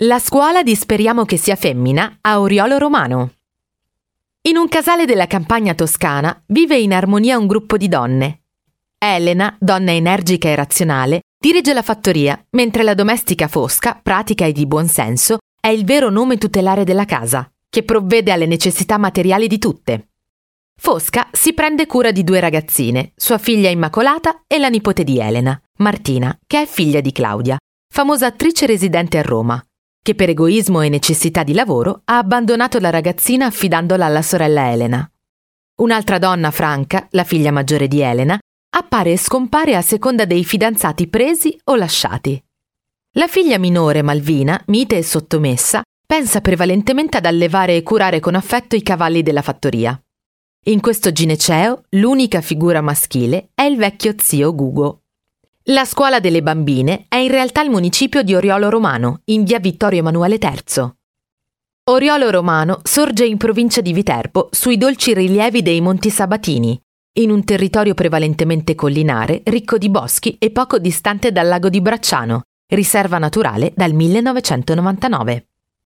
La scuola di Speriamo che sia femmina a Oriolo Romano. In un casale della campagna toscana vive in armonia un gruppo di donne. Elena, donna energica e razionale, dirige la fattoria, mentre la domestica Fosca, pratica e di buon senso, è il vero nome tutelare della casa, che provvede alle necessità materiali di tutte. Fosca si prende cura di due ragazzine, sua figlia Immacolata e la nipote di Elena, Martina, che è figlia di Claudia, famosa attrice residente a Roma, che per egoismo e necessità di lavoro ha abbandonato la ragazzina affidandola alla sorella Elena. Un'altra donna, Franca, la figlia maggiore di Elena, appare e scompare a seconda dei fidanzati presi o lasciati. La figlia minore, Malvina, mite e sottomessa, pensa prevalentemente ad allevare e curare con affetto i cavalli della fattoria. In questo gineceo, l'unica figura maschile è il vecchio zio Gugo. La scuola delle bambine è in realtà il municipio di Oriolo Romano, in via Vittorio Emanuele III. Oriolo Romano sorge in provincia di Viterbo, sui dolci rilievi dei Monti Sabatini, in un territorio prevalentemente collinare, ricco di boschi e poco distante dal lago di Bracciano, riserva naturale dal 1999.